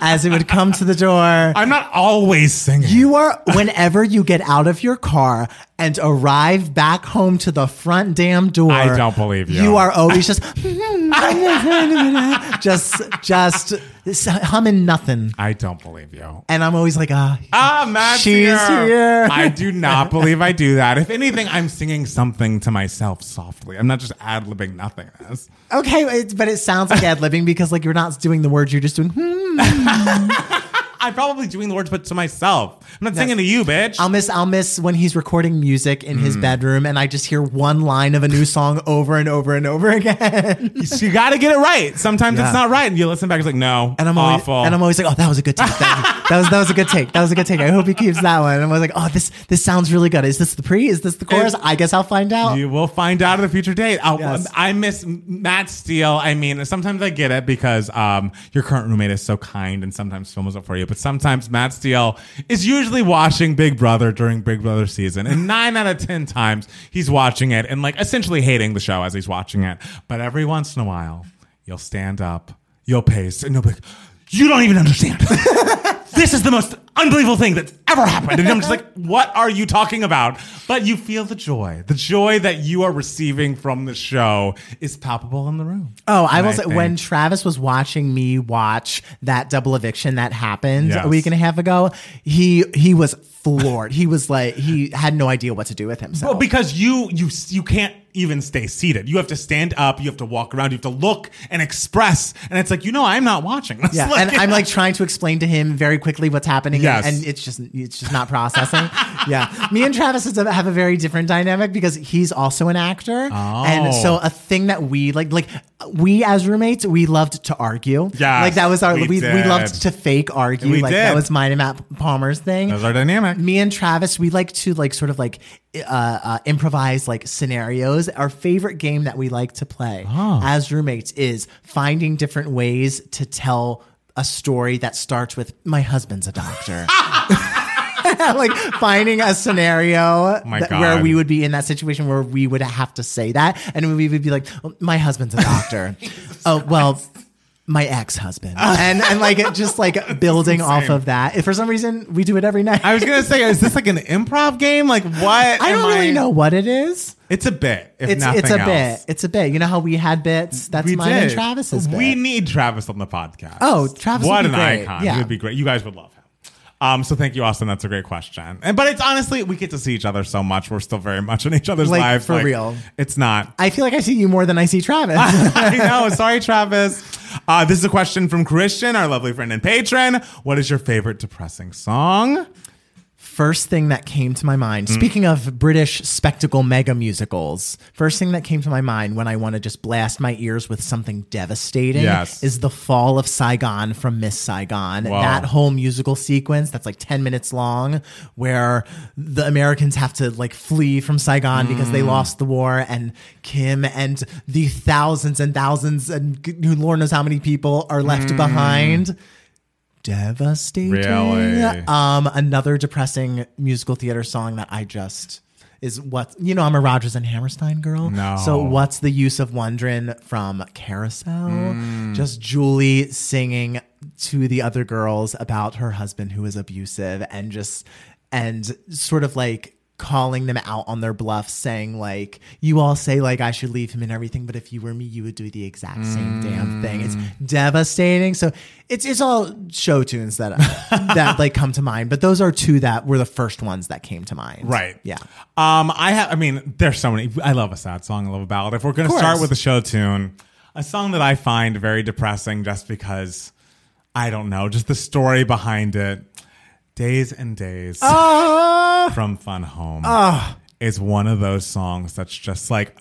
as it would come to the door. I'm not always singing. You are, whenever you get out of your car and arrive back home to the front damn door. I don't believe you. You are always just, just, just humming nothing. I don't believe you. And I'm always like, ah, Ah, Matt's She's here. here. I do not believe I do that. If anything, I'm singing something to myself softly. I'm not just ad libbing nothingness. okay, but it sounds like ad libbing because like you're not doing the words, you're just doing, hmm. I'm probably doing the words, but to myself. I'm not singing to you, bitch. I'll miss I'll miss when he's recording music in his bedroom and I just hear one line of a new song over and over and over again. you got to get it right. Sometimes Yeah. it's not right, and you listen back. It's like no, And I'm always, awful. and I'm always like, oh, that was a good take. That, that was that was a good take. That was a good take. I hope he keeps that one. And I was like, oh, this this sounds really good. Is this the pre? Is this the chorus? It- I guess I'll find out. you will find out at a future date. I'll, Yes. I miss Matt Steele. I mean, sometimes I get it because um, your current roommate is so kind and sometimes films it for you. But sometimes Matt Steele is usually watching Big Brother during Big Brother season, and nine out of ten times he's watching it and like essentially hating the show as he's watching it. But every once in a while, you'll stand up, you'll pace, and you'll be like, "You don't even understand." this is the most unbelievable thing that's ever happened. And I'm just like, what are you talking about? But you feel the joy. The joy that you are receiving from the show is palpable in the room. Oh, I will say think- when Travis was watching me watch that double eviction that happened Yes. a week and a half ago, he he was floored. he was like he had no idea what to do with himself. Well, because you you you can't even stay seated. You have to stand up, you have to walk around, you have to look and express. And it's like, you know, I'm not watching. It's Yeah, like- and I'm like trying to explain to him very quickly what's happening, Yes. and, and it's just it's just not processing. yeah, me and Travis have a very different dynamic because he's also an actor, and Oh. so a thing that we like like we as roommates we loved to argue. Yes, like that was our we we, we, loved to fake argue. We like that was mine and Matt Palmer's thing. That was our dynamic. Me and Travis, we like to like sort of like uh, uh, improvise like scenarios. Our favorite game that we like to play oh. as roommates is finding different ways to tell a story that starts with "my husband's a doctor." like finding a scenario my that- where we would be in that situation where we would have to say that, and we would be like, "Oh, "My husband's a doctor." oh well. My ex-husband, and and like just like building off of that. If for some reason we do it every night. I was gonna say, is this like an improv game? Like what? I don't really know what it is. It's a bit. If It's it's a else. bit. It's a bit. You know how we had bits. That's We mine did. and Travis's bit. We need Travis on the podcast. Oh, Travis What would an great. icon. Yeah. He would be great. You guys would love him. Um, so thank you, Austin. That's a great question. And but it's honestly, we get to see each other so much. We're still very much in each other's Like, lives. for real. It's not. I feel like I see you more than I see Travis. I know. Sorry, Travis. Uh, this is a question from Christian, our lovely friend and patron. What is your favorite depressing song? First thing that came to my Mm. mind, speaking of British spectacle mega musicals, first thing that came to my mind when I want to just blast my ears with something devastating Yes. is the fall of Saigon from Miss Saigon. Wow. That whole musical sequence that's like 10 minutes long where the Americans have to like flee from Saigon because Mm. they lost the war and Kim and the thousands and thousands and who Lord knows how many people are left behind. Devastating. Really? Um, another depressing musical theater song that I just is what you know. I'm a Rodgers and Hammerstein girl. No. So what's the use of wondering from Carousel? Mm. Just Julie singing to the other girls about her husband who is abusive and just and sort of like calling them out on their bluff saying like you all say like I should leave him and everything but if you were me you would do the exact same damn thing it's Mm. devastating so it's it's all show tunes that that like come to mind but those are two that were the first ones that came to mind Right. yeah Um, I have. I mean, there's so many. I love a sad song. I love a ballad. If we're going to start with a show tune, a song that I find very depressing, just because I don't know, just the story behind it. Days and days Ah! from Fun Home is one of those songs that's just like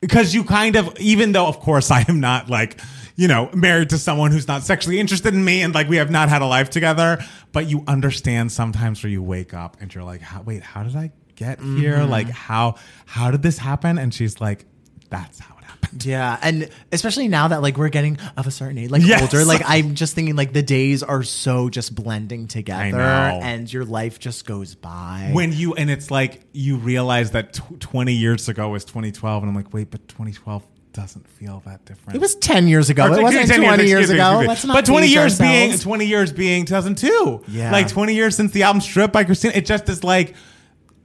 because you kind of even though of course I am not like you know married to someone who's not sexually interested in me and like we have not had a life together but you understand sometimes where you wake up and you're like wait how did I get here Mm-hmm. like how how did this happen and she's like that's how Yeah, and especially now that like we're getting of a certain age, like Yes. older, like I'm just thinking like the days are so just blending together, and your life just goes by. when you and it's like you realize that tw 20 years ago was 2012 and I'm like wait but 2012 doesn't feel that different it was ten years ago, Or it wasn't twenty years, excuse me, ago. me. Let's not but 20 age years being ourselves. 20 years being 2002. Yeah. Like 20 years since the album Stripped by Christina. It just is like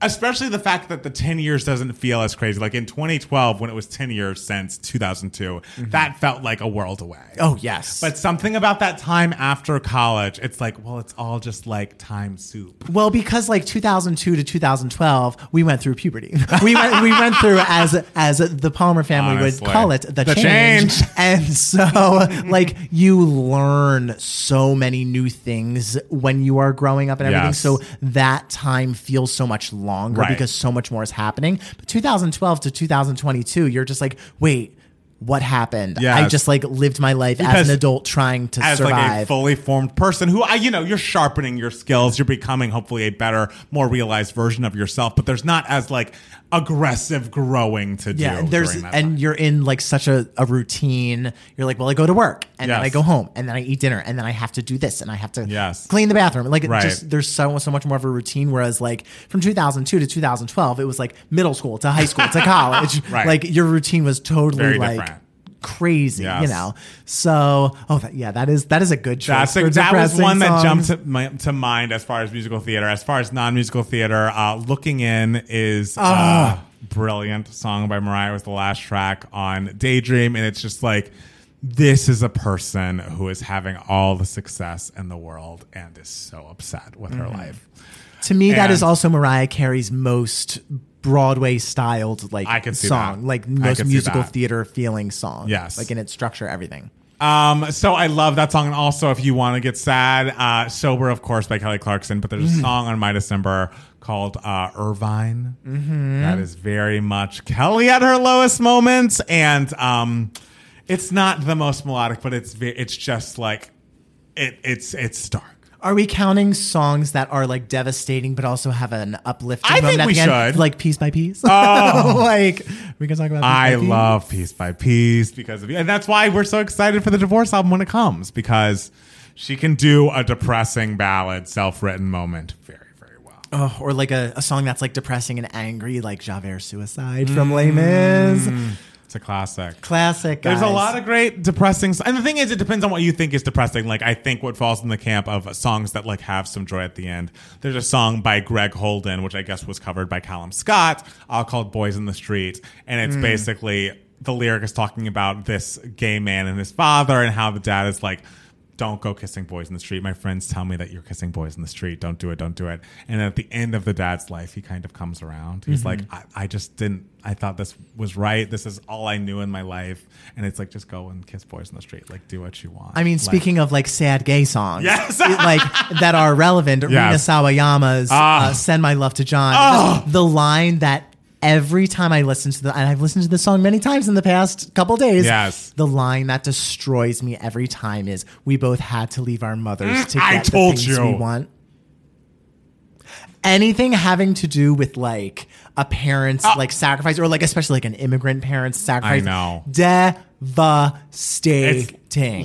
especially the fact that the 10 years doesn't feel as crazy. Like in 2012 when it was 10 years since 2002, that felt like a world away. Mm-hmm. Oh yes, But something about that time after college, it's like, well, it's all just like time soup. Well, because like 2002 to 2012, we went through puberty. We went we went through as as the Palmer family Honestly. would call it the, The change. change. And so like you learn so many new things when you are growing up and everything. Yes. So that time feels so much longer Right. because so much more is happening. But 2012 to 2022, you're just like, wait. What happened? I just like lived my life Because as an adult trying to as survive. like a fully formed person who I, you know, you're sharpening your skills, you're becoming hopefully a better, more realized version of yourself. But there's not as like aggressive growing to do. Yeah, and there's and time. you're in like such a, a routine. You're like, well, I go to work and then I go home and then I eat dinner and then I have to do this and I have to Yes. clean the bathroom. Like, Right. just there's so so much more of a routine. Whereas like from 2002 to 2012, it was like middle school to high school to college. Right. Like your routine was totally Very like different. Crazy. Yes. You know. So oh that, yeah, that is that is a good choice. A, that was one that jumped to, my, to mind as far as musical theater. As far as non musical theater, uh, Looking In is Ah. a brilliant song by Mariah. Was the last track on Daydream. And it's just like, this is a person who is having all the success in the world and is so upset with her Mm-hmm. life. To me, that And- is also Mariah Carey's most Broadway styled like I could see song, that. like most could see musical that. theater feeling song. Yes. like in its structure, everything. Um, so I love that song. And also, if you want to get sad, uh, Sober, of course, by Kelly Clarkson. But there's a song on My December called uh, Irvine that is very much Kelly at her lowest moments. And um, it's not the most melodic, but it's ve- it's just like it, it's it's dark. Are we counting songs that are like devastating but also have an uplifting I moment think at we the end? should. like piece by piece? Oh. like we can talk about. I piece? love Piece by Piece because of you. And that's why we're so excited for the divorce album when it comes because she can do a depressing ballad, self written moment very, very well. Oh, or like a, a song that's like depressing and angry, like Javert Suicide from Les Mis. Mm. It's a classic. Classic. There's a lot of great depressing, and the thing is, it depends on what you think is depressing. Like, I think what falls in the camp of songs that like have some joy at the end. There's a song by Greg Holden, which I guess was covered by Callum Scott, uh, called "Boys in the Street," and it's basically the lyric is talking about this gay man and his father, and how the dad is like. Don't go kissing boys in the street. My friends tell me that you're kissing boys in the street. Don't do it. Don't do it. And at the end of the dad's life, he kind of comes around. He's Mm-hmm. like, I, I just didn't. I thought this was right. This is all I knew in my life. And it's like, just go and kiss boys in the street. Like, do what you want. I mean, Like- speaking of like sad gay songs, Yes. it, like that are relevant. Rina Yes. Sawayama's Ah. uh, "Send My Love to John." Ah. The line that every time I listen to the, and I've listened to the song many times in the past couple days. Yes. the line that destroys me every time is, "We both had to leave our mothers to Mm, I get the things you. we want." Anything having to do with like a parent's like sacrifice, or like especially like an immigrant parent's sacrifice, I know. devastating.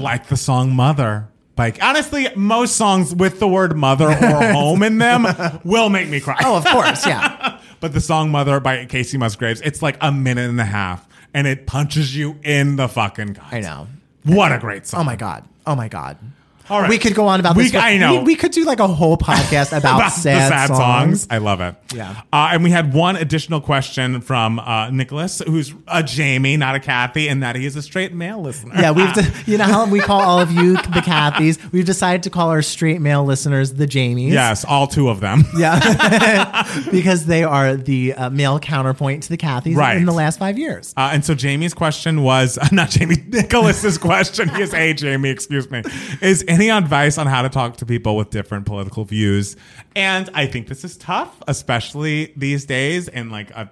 like the song Mother. Like, honestly, most songs with the word mother or home in them will make me cry. oh, of course, yeah. but the song Mother by Kacey Musgraves, it's like a minute and a half and it punches you in the fucking gut. I know. What a great song. Oh my god. Oh my god. All right. We could go on about this. but I know. We, we could do like a whole podcast about, about sad, the sad songs. songs. I love it. Yeah. Uh, and we had one additional question from uh, Nicholas, who's a Jamie, not a Kathy, and that he is a straight male listener. Yeah, we've de- you know how we call all of you the Kathys. We've decided to call our straight male listeners the Jamies. yes, all two of them. Yeah, because they are the uh, male counterpoint to the Kathys Right. in the last five years. Uh, and so Jamie's question was not Jamie Nicholas's question. He is a Jamie, excuse me. Is any advice on how to talk to people with different political views? And I think this is tough, especially these days in like a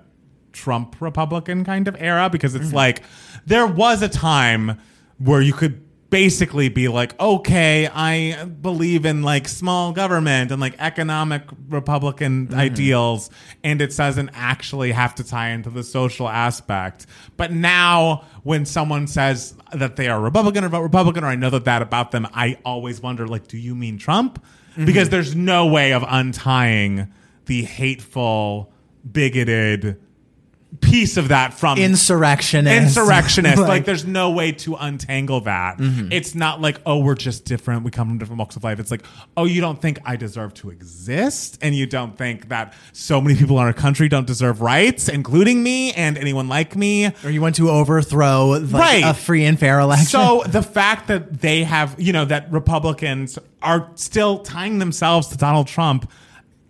Trump Republican kind of era, because it's mm-hmm. like there was a time where you could basically be like, okay, I believe in like small government and like economic Republican mm-hmm. ideals, and it doesn't actually have to tie into the social aspect. But now, when someone says that they are Republican or vote Republican, or I know that that about them, I always wonder, like, do you mean Trump? Mm-hmm. Because there's no way of untying the hateful, bigoted piece of that from Insurrectionist. insurrectionist. like, Like- there's no way to untangle that. Mm-hmm. It's not like, oh, we're just different. We come from different walks of life. It's like, oh, you don't think I deserve to exist, and you don't think that so many people in our country don't deserve rights, including me and anyone like me. Or you want to overthrow like, Right. a free and fair election. So the fact that they have, you know, that Republicans are still tying themselves to Donald Trump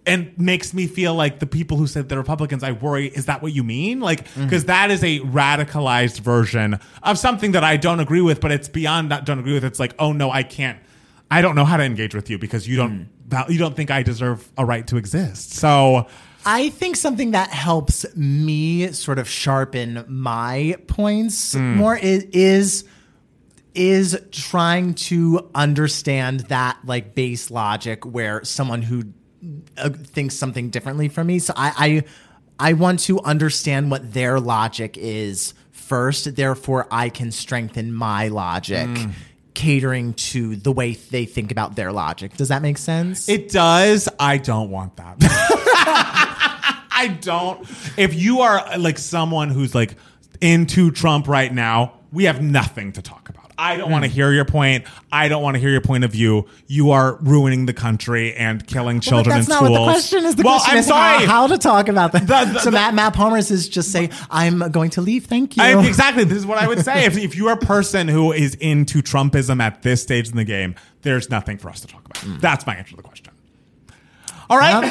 and makes me feel like the people who said they're Republicans, I worry, is that what you mean? Like, mm-hmm. because is a radicalized version of something that I don't agree with, but it's beyond not don't agree with. It's like, oh no, I can't, I don't know how to engage with you because you don't, mm. you don't think I deserve a right to exist. So, I think something that helps me sort of sharpen my points mm. more is, is is trying to understand that like base logic where someone who uh, thinks something differently from me. So I, I I want to understand what their logic is first. Therefore, I can strengthen my logic. Catering to the way they think about their logic. Does that make sense? It does. I don't want that. I don't. If you are like someone who's like into Trump right now, we have nothing to talk about. I don't want to hear your point. I don't want to hear your point of view. You are ruining the country and killing children Well, that's in not schools. what the question is. The well, question I'm is sorry. How, how to talk about that. The- the- so the- Matt, Matt Palmer's is just say, I'm going to leave. Thank you. I, exactly. This is what I would say. if, if you're a person who is into Trumpism at this stage in the game, there's nothing for us to talk about. Hmm. That's my answer to the question. All right.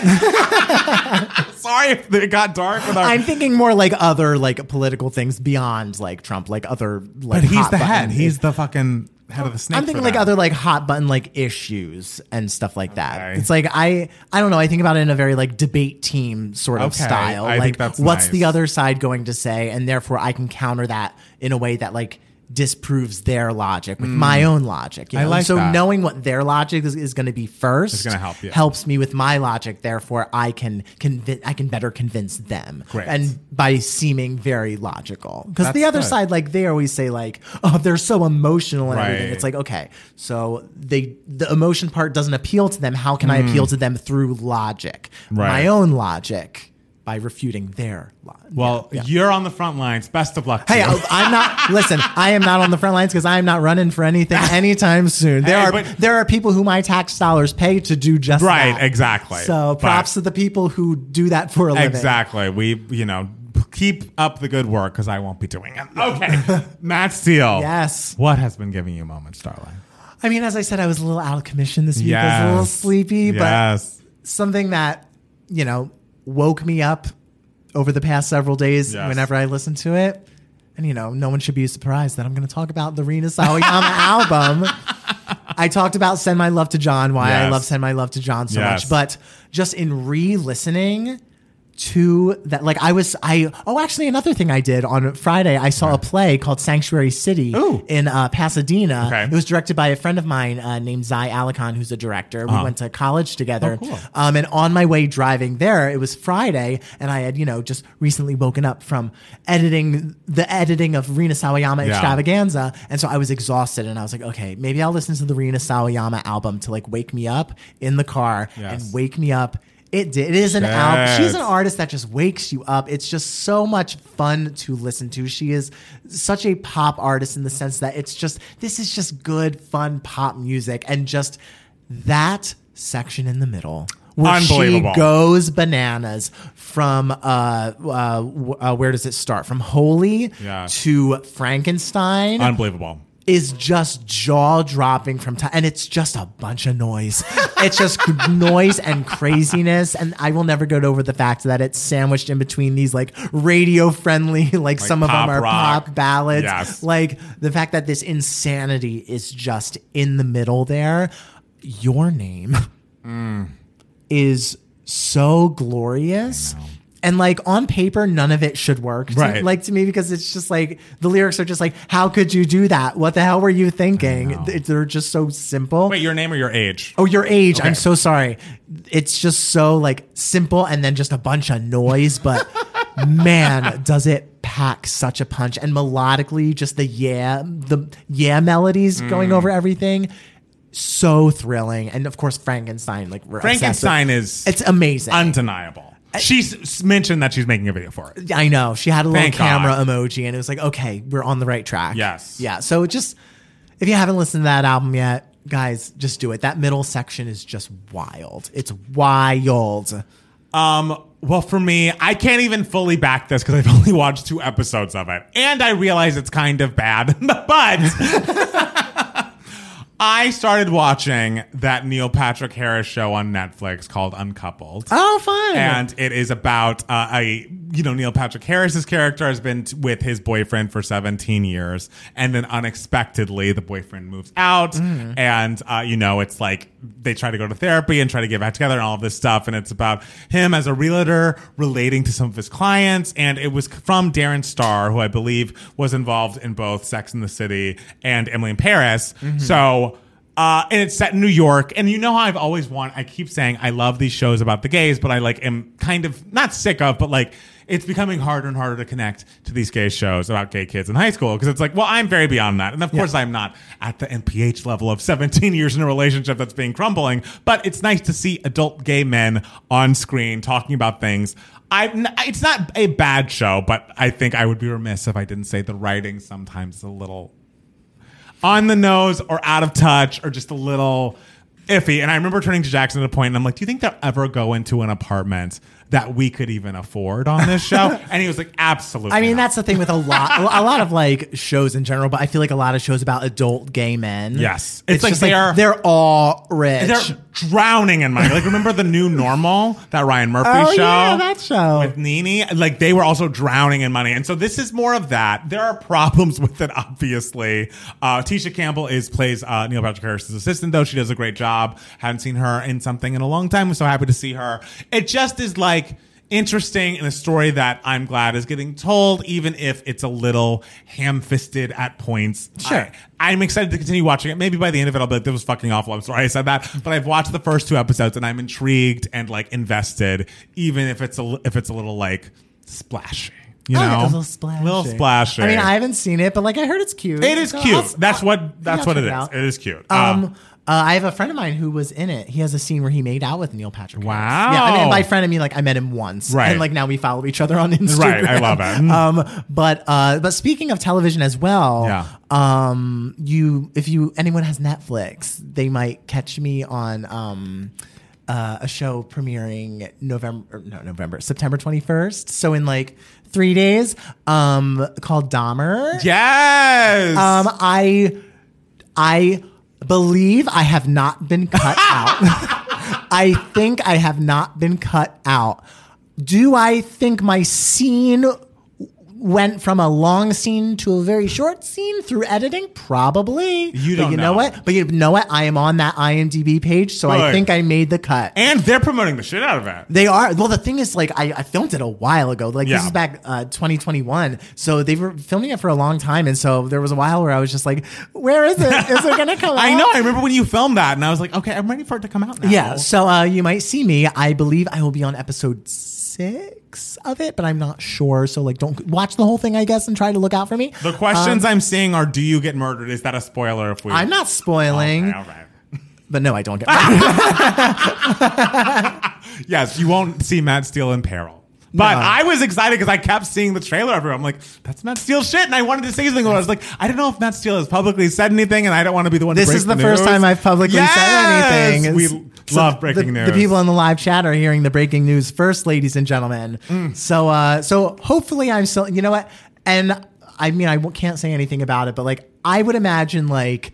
Sorry if it got dark with our. I'm thinking more like other like political things beyond like Trump, like other like but he's hot the head. He's the fucking head of the snake. I'm thinking like that. other like hot button like issues and stuff like that. Okay. It's like I I don't know. I think about it in a very like debate team sort of Okay, style. I like think that's what's the other side going to say, and therefore I can counter that in a way that like disproves their logic with my own logic. you Mm. I like so that. knowing what their logic is, is going to be first gonna help you. helps me with my logic. Therefore, I can convince I can better convince them. Great. And by seeming very logical, because the other good. side, like they always say, like oh they're so emotional and everything. It's like okay, so they the emotion part doesn't appeal to them. How can I appeal to them through logic? Right. My own logic by refuting their logic. Well, you're on the front lines. Best of luck. To Hey, you. I'm not. Listen, I am not on the front lines because I am not running for anything anytime soon. There Hey, are but- there are people who my tax dollars pay to do just Right, that. exactly. So But- props to the people who do that for a living. Exactly. We, you know, keep up the good work because I won't be doing it. Okay. Matt Steele. Yes. What has been giving you moments, darling? I mean, as I said, I was a little out of commission this week. I was a little Yes. sleepy, but Yes. something that you know woke me up over the past several days Yes. whenever I listen to it. And you know, no one should be surprised that I'm going to talk about the Rina Sawayama album. I talked about "Send My Love to John," why I love "Send My Love to John" so Yes. much, but just in re-listening to that, like I was, I oh, actually, another thing I did on Friday, I saw a play called "Sanctuary City" Ooh. in uh, Pasadena. Okay. It was directed by a friend of mine uh, named Zai Alikhan, who's a director. We went to college together. Oh, cool. Um, and on my way driving there, it was Friday, and I had, you know, just recently woken up from editing the editing of Rina Sawayama Yeah. Extravaganza. And so I was exhausted, and I was like, okay, maybe I'll listen to the Rina Sawayama album to like wake me up in the car Yes. and wake me up. It did. It is an album. She's an artist that just wakes you up. It's just so much fun to listen to. She is such a pop artist in the sense that it's just this is just good, fun pop music, and just that section in the middle. Where she goes bananas from uh, uh, uh, where does it start? From Holy Yeah. to Frankenstein Unbelievable. Is just jaw dropping from time, and it's just a bunch of noise. it's just noise and craziness, and I will never get over the fact that it's sandwiched in between these like radio friendly, like, some of them are rock. pop ballads. Yes. Like the fact that this insanity is just in the middle there. Your name is so glorious. And like on paper, none of it should work. to- Right. like to me, because it's just like the lyrics are just like, how could you do that? What the hell were you thinking? They're just so simple. Wait, your name or your age? Oh, your age. Okay. I'm so sorry. It's just so like simple and then just a bunch of noise, but man, does it pack such a punch and melodically just the yeah, the yeah melodies going Mm. over everything. So thrilling. And of course Frankenstein like Frankenstein is It's amazing. undeniable. She's mentioned that she's making a video for it. I know. She had a little Thank camera God. emoji and it was like, okay, we're on the right track. Yes. Yeah. So just if you haven't listened to that album yet, guys, just do it. That middle section is just wild. It's wild. Um, well, for me, I can't even fully back this because I've only watched two episodes of it, and I realize it's kind of bad. but I started watching that Neil Patrick Harris show on Netflix called Uncoupled. Oh, fun. and it is about uh, a you know Neil Patrick Harris's character has been t- with his boyfriend for 17 years, and then unexpectedly the boyfriend moves out, Mm. and uh, you know it's like they try to go to therapy and try to get back together and all of this stuff, and it's about him as a realtor relating to some of his clients, and it was from Darren Star, who I believe was involved in both Sex and the City and Emily in Paris, Mm-hmm. so. Uh, and it's set in New York, and you know how I've always want. I keep saying I love these shows about the gays, but I like am kind of not sick of, but like it's becoming harder and harder to connect to these gay shows about gay kids in high school because it's like, well, I'm very beyond that, and of course I'm not at the NPH level of 17 years in a relationship that's being crumbling. But it's nice to see adult gay men on screen talking about things. I, it's not a bad show, but I think I would be remiss if I didn't say the writing sometimes is a little on the nose or out of touch or just a little iffy. And I remember turning to Jackson at a point and I'm like, do you think they'll ever go into an apartment that we could even afford on this show. and he was like, absolutely. I mean, not. that's the thing with a lot, a lot of like shows in general. But I feel like a lot of shows about adult gay men. Yes. It's it's, like they like are- they're all rich. They're drowning in money. Like, remember the new normal, that Ryan Murphy Oh, show? yeah, that show. With Nene? Like, they were also drowning in money. And so this is more of that. There are problems with it, obviously. Uh, Tisha Campbell is plays uh, Neil Patrick Harris's assistant, though. She does a great job. Haven't seen her in something in a long time. I'm so happy to see her. It just is like, interesting and a story that I'm glad is getting told, even if it's a little ham fisted at points. Sure. I, am excited to continue watching it. Maybe by the end of it, I'll be like, that was fucking awful. I'm sorry I said that. But I've watched the first two episodes and I'm intrigued and like invested, even if it's a, if it's a little like splashy. You Oh, know, a little splashy. little splashy. I mean, I haven't seen it, but like I heard it's cute. it is So cute. I'll- that's I'll- what that's I'll what it is. It is cute. Um, Uh, uh, I have a friend of mine who was in it. He has a scene where he made out with Neil Patrick. Harris. Wow. Yeah, I mean, by friend I mean like I met him once, Right. And like now we follow each other on Instagram. Right, I love it. Um, but uh, but speaking of television as well, Yeah. Um, you if you anyone has Netflix, they might catch me on um. Uh, a show premiering November, no November, September twenty first. So in like three days, um, called Dahmer. yes. Um, I I believe I have not been cut out. I think I have not been cut out. Do I think my scene went from a long scene to a very short scene through editing? Probably. You don't you know. know. what? But you know what? I am on that IMDb page, so I think I made the cut. and they're promoting the shit out of it. They are. Well, the thing is, like, I, I filmed it a while ago. Like, Yeah. this is back uh, 2021. So they were filming it for a long time. And so there was a while where I was just like, where is it? Is it going to come out? I know. I remember when you filmed that, and I was like, okay, I'm ready for it to come out now. Yeah. So uh, you might see me. I believe I will be on episode six of it, but I'm not sure. So, like, don't watch the whole thing, I guess, and try to look out for me. The questions um, I'm seeing are: Do you get murdered? Is that a spoiler? If we, I'm not spoiling, Okay, all right. but no, I don't get murdered. Yes, you won't see Matt Steele in peril. But No. I was excited because I kept seeing the trailer everywhere. I'm like, that's Matt Steele shit, and I wanted to say something. I was like, I don't know if Matt Steele has publicly said anything, and I don't want to be the one. This to break This is the first news. time I've publicly Yes! said anything. We It's- love so breaking the, news. The people in the live chat are hearing the breaking news first, ladies and gentlemen. Mm. So, uh, so hopefully, I'm still. You know what? And I mean, I can't say anything about it, but like, I would imagine like,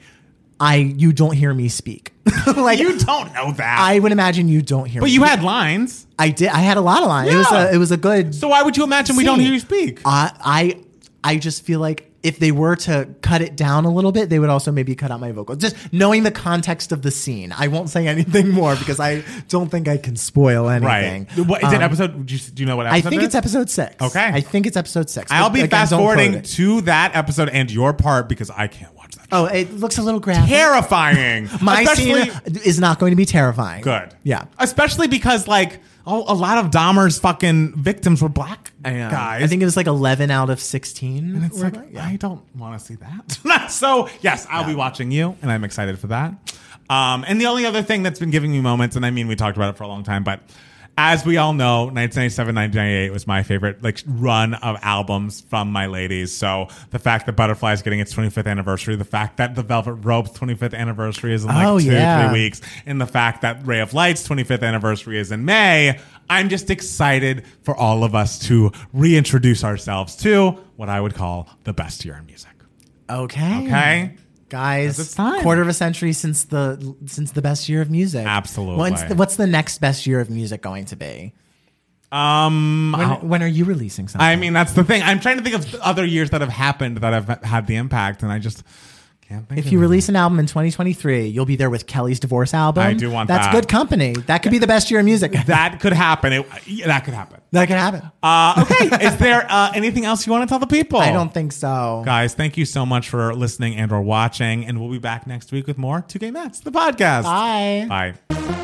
I you don't hear me speak. like you don't know that. I would imagine you don't hear. Me. But me you had lines. I did. I had a lot of lines. It was a. It was a good. So why would you imagine we don't hear you speak? I I I just feel like if they were to cut it down a little bit, they would also maybe cut out my vocals. Just knowing the context of the scene. I won't say anything more because I don't think I can spoil anything. Right. What is it? Um, Episode? Do you, do you know what I think it it's episode six. Okay. I think it's episode six. I'll But be fast forwarding to that episode and your part because I can't watch that. Oh, it looks a little graphic. Terrifying. My Especially- scene is not going to be terrifying. Good. Yeah. Especially because like oh, a lot of Dahmer's fucking victims were black guys. I think it was like 11 out of 16. And it's like, I don't want to see that. so, yes, I'll be watching you, and I'm excited for that. Um, and the only other thing that's been giving me moments, and I mean, we talked about it for a long time, but as we all know, 1997, 1998 was my favorite like run of albums from my ladies. So the fact that Butterfly is getting its 25th anniversary, the fact that the Velvet Rope's 25th anniversary is in like Oh, two, yeah. three weeks, and the fact that Ray of Light's 25th anniversary is in May, I'm just excited for all of us to reintroduce ourselves to what I would call the best year in music. Okay. Okay? Guys, It's time. quarter of a century since the since the best year of music. Absolutely. What's the, what's the next best year of music going to be? Um, When, when are you releasing something? I mean, that's the thing. I'm trying to think of other years that have happened that have had the impact, and I just. If you release an album in 2023, you'll be there with Kelly's divorce album. I do want That's that. good company. That could be the best year of music. that could happen. It, yeah, that could happen. that could happen. Uh, okay. Is there uh, anything else you want to tell the people? I don't think so. Guys, thank you so much for listening and or watching, and we'll be back next week with more Two Gay Mats, the podcast. Bye. Bye.